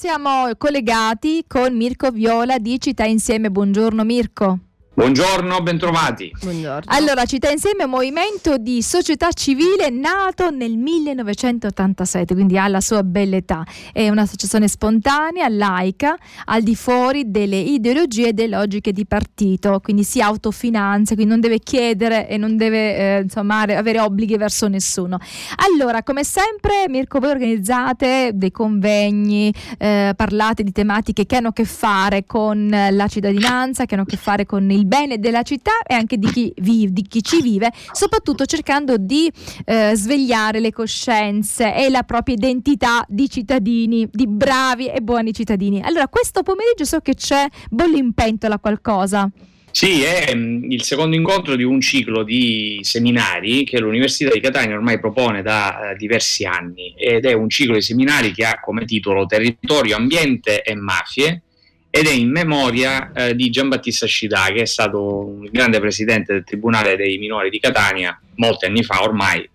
Siamo collegati con Mirko Viola di Città Insieme. Buongiorno Mirko. Buongiorno, bentrovati. Buongiorno. Allora, Città Insieme è un movimento di società civile nato nel 1987, quindi ha la sua bella età. È un'associazione spontanea, laica, al di fuori delle ideologie e delle logiche di partito, quindi si autofinanzia, quindi non deve chiedere e non deve eh, insomma, avere obblighi verso nessuno. Allora, come sempre, Mirko, voi organizzate dei convegni, eh, parlate di tematiche che hanno a che fare con la cittadinanza, che hanno a che fare con il bene della città e anche di chi, vive, di chi ci vive, soprattutto cercando di eh, svegliare le coscienze e la propria identità di cittadini, di bravi e buoni cittadini. Allora, questo pomeriggio so che c'è bollo in pentola qualcosa. Sì, è mm, il secondo incontro di un ciclo di seminari che l'Università di Catania ormai propone da uh, diversi anni ed è un ciclo di seminari che ha come titolo Territorio, Ambiente e Mafie ed è in memoria eh, di Giambattista Scidà, che è stato un grande presidente del Tribunale dei Minori di Catania molti anni fa, ormai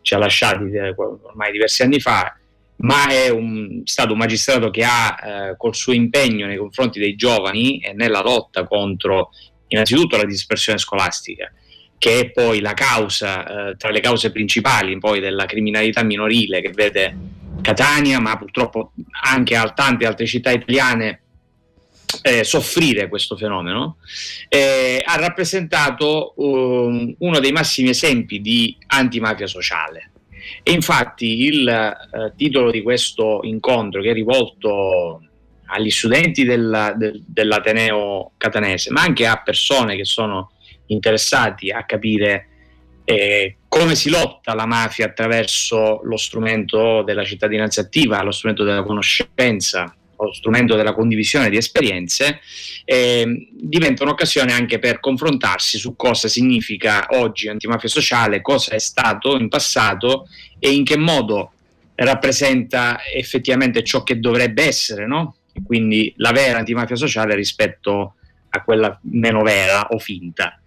ci ha lasciati eh, ormai diversi anni fa, ma è un, stato un magistrato che ha eh, col suo impegno nei confronti dei giovani e nella lotta contro innanzitutto la dispersione scolastica, che è poi la causa, eh, tra le cause principali poi della criminalità minorile che vede Catania, ma purtroppo anche tante altre città italiane eh, soffrire questo fenomeno, eh, ha rappresentato um, uno dei massimi esempi di antimafia sociale. E infatti il eh, titolo di questo incontro, che è rivolto agli studenti del, del, dell'Ateneo catanese, ma anche a persone che sono interessati a capire eh, come si lotta la mafia attraverso lo strumento della cittadinanza attiva, lo strumento della conoscenza, lo strumento della condivisione di esperienze, eh, diventa un'occasione anche per confrontarsi su cosa significa oggi antimafia sociale, cosa è stato in passato e in che modo rappresenta effettivamente ciò che dovrebbe essere, no? quindi la vera antimafia sociale rispetto a quella meno vera o finta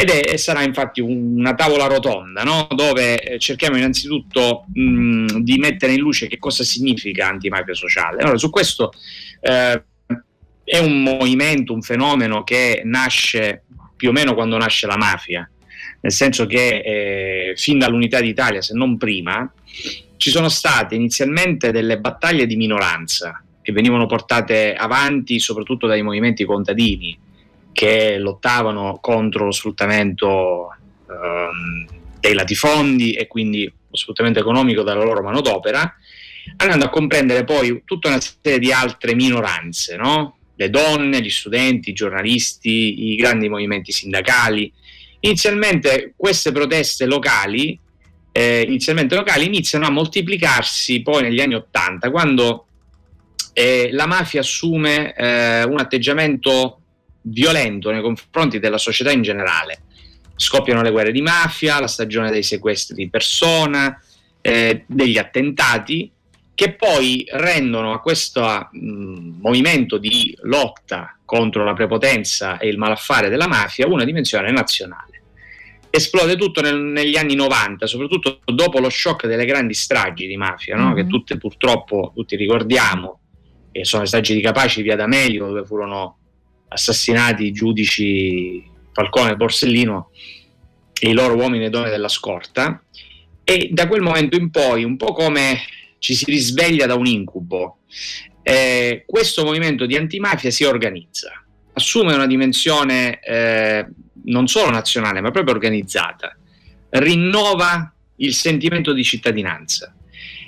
ed è, sarà infatti una tavola rotonda no? dove eh, cerchiamo innanzitutto mh, di mettere in luce che cosa significa antimafia sociale. Allora, su questo eh, è un movimento, un fenomeno che nasce più o meno quando nasce la mafia, nel senso che eh, fin dall'unità d'Italia, se non prima, ci sono state inizialmente delle battaglie di minoranza che venivano portate avanti soprattutto dai movimenti contadini che lottavano contro lo sfruttamento ehm, dei latifondi e quindi lo sfruttamento economico della loro manodopera, andando a comprendere poi tutta una serie di altre minoranze, no? le donne, gli studenti, i giornalisti, i grandi movimenti sindacali. Inizialmente queste proteste locali, eh, inizialmente locali iniziano a moltiplicarsi poi negli anni Ottanta, quando eh, la mafia assume eh, un atteggiamento violento nei confronti della società in generale. Scoppiano le guerre di mafia, la stagione dei sequestri di persona, eh, degli attentati, che poi rendono a questo mh, movimento di lotta contro la prepotenza e il malaffare della mafia una dimensione nazionale. Esplode tutto nel, negli anni 90, soprattutto dopo lo shock delle grandi stragi di mafia, no? mm-hmm. che tutte purtroppo tutti ricordiamo, e sono le stragi di Capaci, via D'Amelio, dove furono assassinati i giudici Falcone e Borsellino e i loro uomini e donne della scorta. E da quel momento in poi, un po' come ci si risveglia da un incubo, eh, questo movimento di antimafia si organizza, assume una dimensione eh, non solo nazionale ma proprio organizzata, rinnova il sentimento di cittadinanza,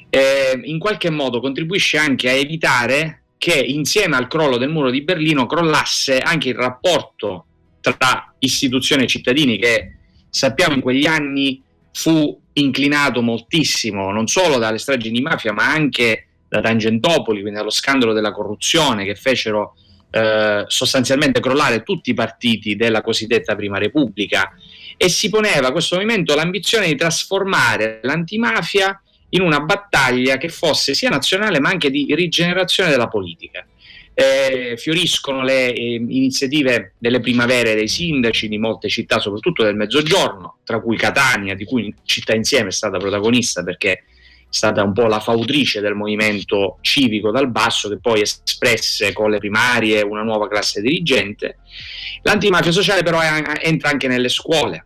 eh, in qualche modo contribuisce anche a evitare che insieme al crollo del muro di Berlino crollasse anche il rapporto tra istituzioni e cittadini che sappiamo in quegli anni fu inclinato moltissimo non solo dalle stragi di mafia ma anche da Tangentopoli, quindi dallo scandalo della corruzione che fecero eh, sostanzialmente crollare tutti i partiti della cosiddetta Prima Repubblica. E si poneva questo movimento l'ambizione di trasformare l'antimafia in una battaglia che fosse sia nazionale ma anche di rigenerazione della politica. Eh, fioriscono le eh, iniziative delle primavere dei sindaci di molte città, soprattutto del Mezzogiorno, tra cui Catania, di cui Città Insieme è stata protagonista perché stata un po' la fautrice del movimento civico dal basso che poi espresse con le primarie una nuova classe dirigente. L'antimafia sociale però entra anche nelle scuole,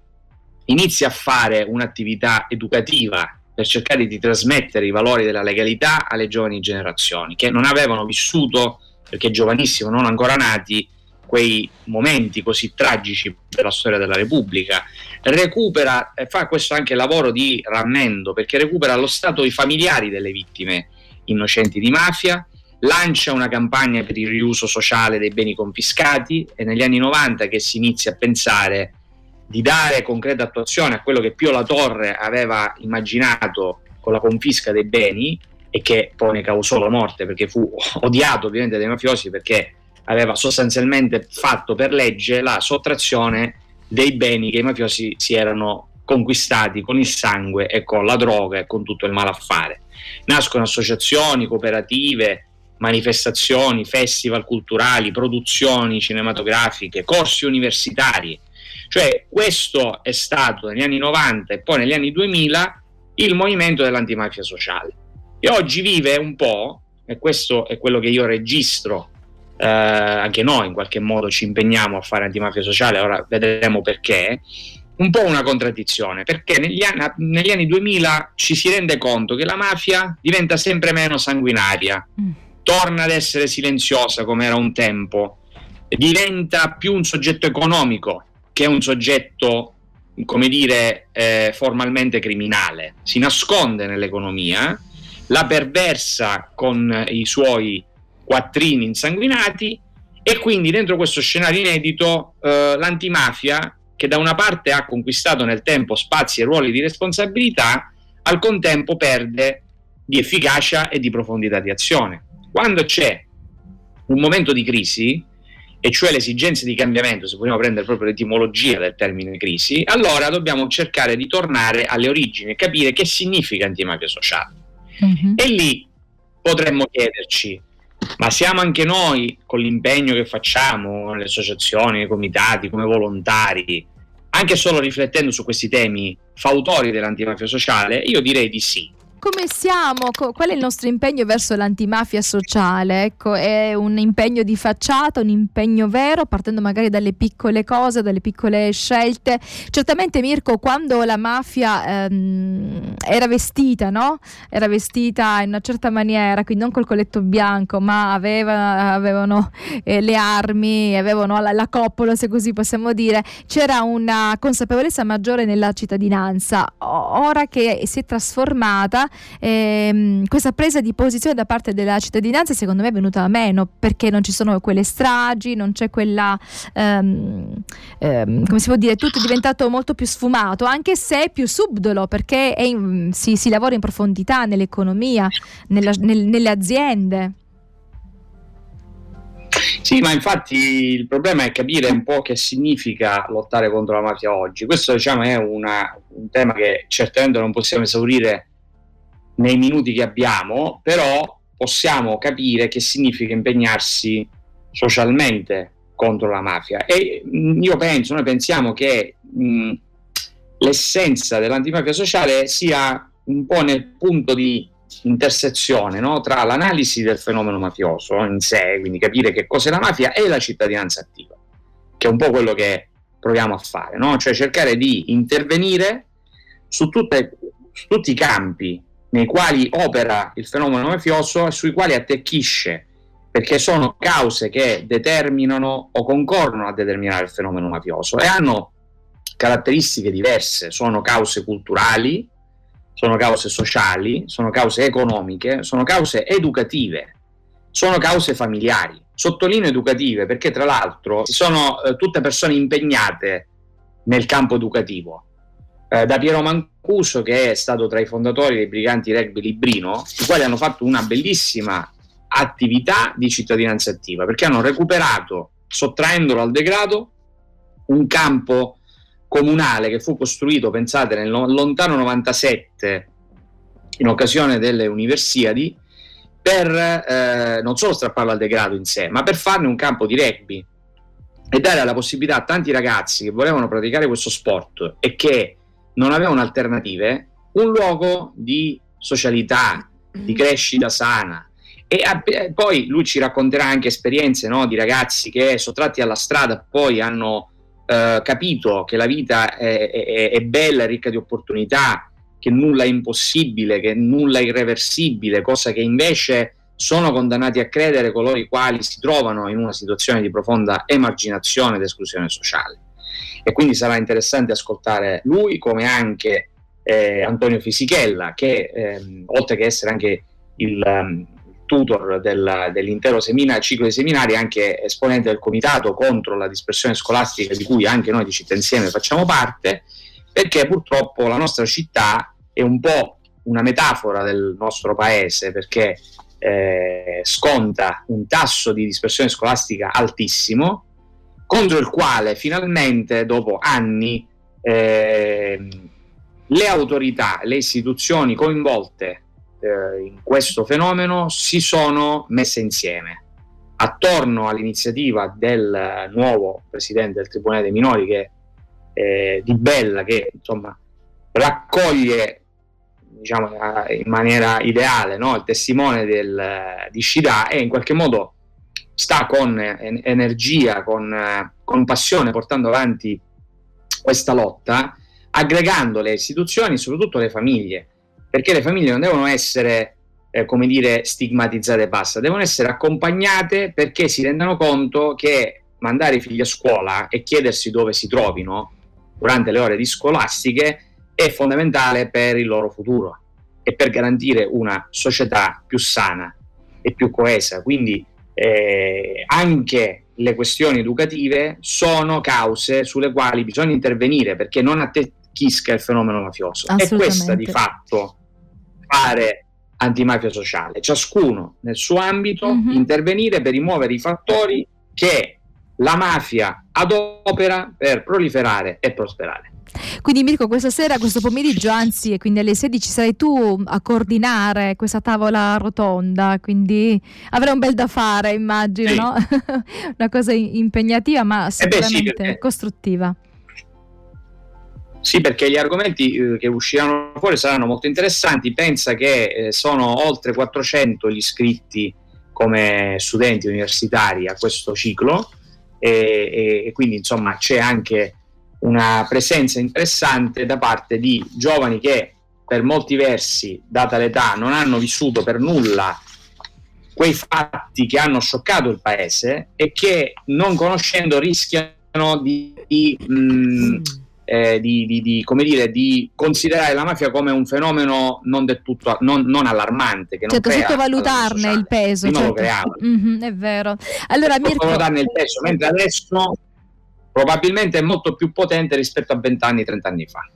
inizia a fare un'attività educativa per cercare di trasmettere i valori della legalità alle giovani generazioni che non avevano vissuto, perché giovanissimo, non ancora nati, quei momenti così tragici della storia della Repubblica. Recupera fa questo anche lavoro di rammendo perché recupera allo Stato i familiari delle vittime innocenti di mafia, lancia una campagna per il riuso sociale dei beni confiscati e negli anni 90 che si inizia a pensare di dare concreta attuazione a quello che Pio La Torre aveva immaginato con la confisca dei beni e che poi ne causò la morte perché fu odiato ovviamente dai mafiosi perché aveva sostanzialmente fatto per legge la sottrazione dei beni che i mafiosi si erano conquistati con il sangue e con la droga e con tutto il malaffare. Nascono associazioni, cooperative, manifestazioni, festival culturali, produzioni cinematografiche, corsi universitari. Cioè questo è stato negli anni 90 e poi negli anni 2000 il movimento dell'antimafia sociale. E oggi vive un po', e questo è quello che io registro eh, anche noi in qualche modo ci impegniamo a fare antimafia sociale, ora vedremo perché, un po' una contraddizione, perché negli anni, negli anni 2000 ci si rende conto che la mafia diventa sempre meno sanguinaria, mm. torna ad essere silenziosa come era un tempo, diventa più un soggetto economico che un soggetto, come dire, eh, formalmente criminale, si nasconde nell'economia, la perversa con i suoi quattrini insanguinati e quindi dentro questo scenario inedito eh, l'antimafia che da una parte ha conquistato nel tempo spazi e ruoli di responsabilità, al contempo perde di efficacia e di profondità di azione. Quando c'è un momento di crisi, e cioè l'esigenza di cambiamento, se vogliamo prendere proprio l'etimologia del termine crisi, allora dobbiamo cercare di tornare alle origini e capire che significa antimafia sociale. Mm-hmm. E lì potremmo chiederci ma siamo anche noi con l'impegno che facciamo nelle associazioni, nei comitati, come volontari, anche solo riflettendo su questi temi fautori dell'antimafia sociale? Io direi di sì come siamo? Qual è il nostro impegno verso l'antimafia sociale? Ecco, è un impegno di facciata, un impegno vero, partendo magari dalle piccole cose, dalle piccole scelte. Certamente, Mirko, quando la mafia ehm, era vestita, no? Era vestita in una certa maniera, quindi non col colletto bianco, ma aveva, avevano eh, le armi, avevano la, la coppola, se così possiamo dire, c'era una consapevolezza maggiore nella cittadinanza. Ora che si è trasformata, ehm, questa presa di posizione da parte della cittadinanza secondo me è venuta a meno perché non ci sono quelle stragi, non c'è quella, ehm, ehm, come si può dire, tutto è diventato molto più sfumato, anche se più subdolo perché in, si, si, lavora in profondità nell'economia, nella, nel, nelle aziende. Sì, ma infatti il problema è capire un po' che significa lottare contro la mafia oggi. Questo diciamo, è una, un tema che certamente non possiamo esaurire nei minuti che abbiamo, però possiamo capire che significa impegnarsi socialmente contro la mafia. E mm, io penso, noi pensiamo che mh, mm, l'essenza dell'antimafia sociale sia un po' nel punto di intersezione no? tra l'analisi del fenomeno mafioso in sé, quindi capire che cos'è la mafia, e la cittadinanza attiva, che è un po' quello che proviamo a fare, no? cioè cercare di intervenire su, tutte, su tutti i campi nei quali opera il fenomeno mafioso e sui quali attecchisce, perché sono cause che determinano o concorrono a determinare il fenomeno mafioso e hanno caratteristiche diverse, sono cause culturali, sono cause sociali, sono cause economiche, sono cause educative, sono cause familiari. Sottolineo educative perché tra l'altro sono eh, tutte persone impegnate nel campo educativo eh, da Piero Mancuso, che è stato tra i fondatori dei Briganti Rugby Librino, i quali hanno fatto una bellissima attività di cittadinanza attiva, perché hanno recuperato, sottraendolo al degrado, un campo comunale che fu costruito, pensate, nel lontano 97, in occasione delle Universiadi, per eh, non solo strapparlo al degrado in sé, ma per farne un campo di rugby e dare la possibilità a tanti ragazzi che volevano praticare questo sport e che non avevano alternative, un luogo di socialità, di mm. crescita sana. E eh, poi lui ci racconterà anche esperienze no, di ragazzi che sottratti alla strada poi hanno eh, capito che la vita è, è, è bella, ricca di opportunità, che nulla è impossibile, che nulla è irreversibile, cosa che invece sono condannati a credere coloro i quali si trovano in una situazione di profonda emarginazione ed esclusione sociale. E quindi sarà interessante ascoltare lui come anche eh, Antonio Fisichella, che eh, oltre che essere anche il um, tutor del, dell'intero semina, ciclo di seminari, anche esponente del comitato contro la dispersione scolastica di cui anche noi di Città Insieme facciamo parte, perché purtroppo la nostra città è un po' una metafora del nostro paese, perché eh, sconta un tasso di dispersione scolastica altissimo, contro il quale finalmente, dopo anni, eh, le autorità, le istituzioni coinvolte eh, in questo fenomeno si sono messe insieme attorno all'iniziativa del nuovo presidente del Tribunale dei Minori che eh, di Bella che insomma raccoglie diciamo, in maniera ideale no? il testimone del, di Shida e in qualche modo sta con energia, con, con passione portando avanti questa lotta, aggregando le istituzioni e soprattutto le famiglie, perché le famiglie non devono essere, eh, come dire, stigmatizzate e basta, devono essere accompagnate perché si rendano conto che mandare i figli a scuola e chiedersi dove si trovino durante le ore di scolastiche è fondamentale per il loro futuro e per garantire una società più sana e più coesa. Quindi eh, anche le questioni educative sono cause sulle quali bisogna intervenire perché non attecchisca il fenomeno mafioso. E questa di fatto fare antimafia sociale, ciascuno nel suo ambito mm-hmm. intervenire per rimuovere i fattori che la mafia adopera per proliferare e prosperare. Quindi Mirko, questa sera, questo pomeriggio, anzi, e quindi alle 16 sarai tu a coordinare questa tavola rotonda, quindi avrai un bel da fare, immagino, sì. no? Una cosa impegnativa, ma sicuramente eh beh, sì, costruttiva. Sì, perché gli argomenti eh, che usciranno fuori saranno molto interessanti. Pensa che eh, sono oltre 400 gli iscritti come studenti universitari a questo ciclo e, e, e quindi insomma c'è anche una presenza interessante da parte di giovani che per molti versi, data l'età, non hanno vissuto per nulla quei fatti che hanno scioccato il paese e che non conoscendo rischiano di, di, mh, mm, eh, di, di dire, di, considerare la mafia come un fenomeno non del tutto non, non allarmante. Che certo, sottovalutarne il peso. Certo. Mm-hmm, è vero. Allora, sottovalutarne il peso, mentre adesso probabilmente è molto più potente rispetto a 20 anni, 30 anni fa.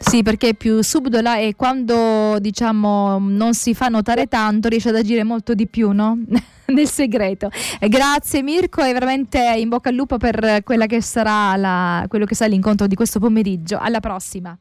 Sì, perché è più subdola e quando diciamo non si fa notare tanto riesce ad agire molto di più, no? Nel segreto. Grazie Mirko e veramente in bocca al lupo per che la, quello che sarà l'incontro di questo pomeriggio. Alla prossima.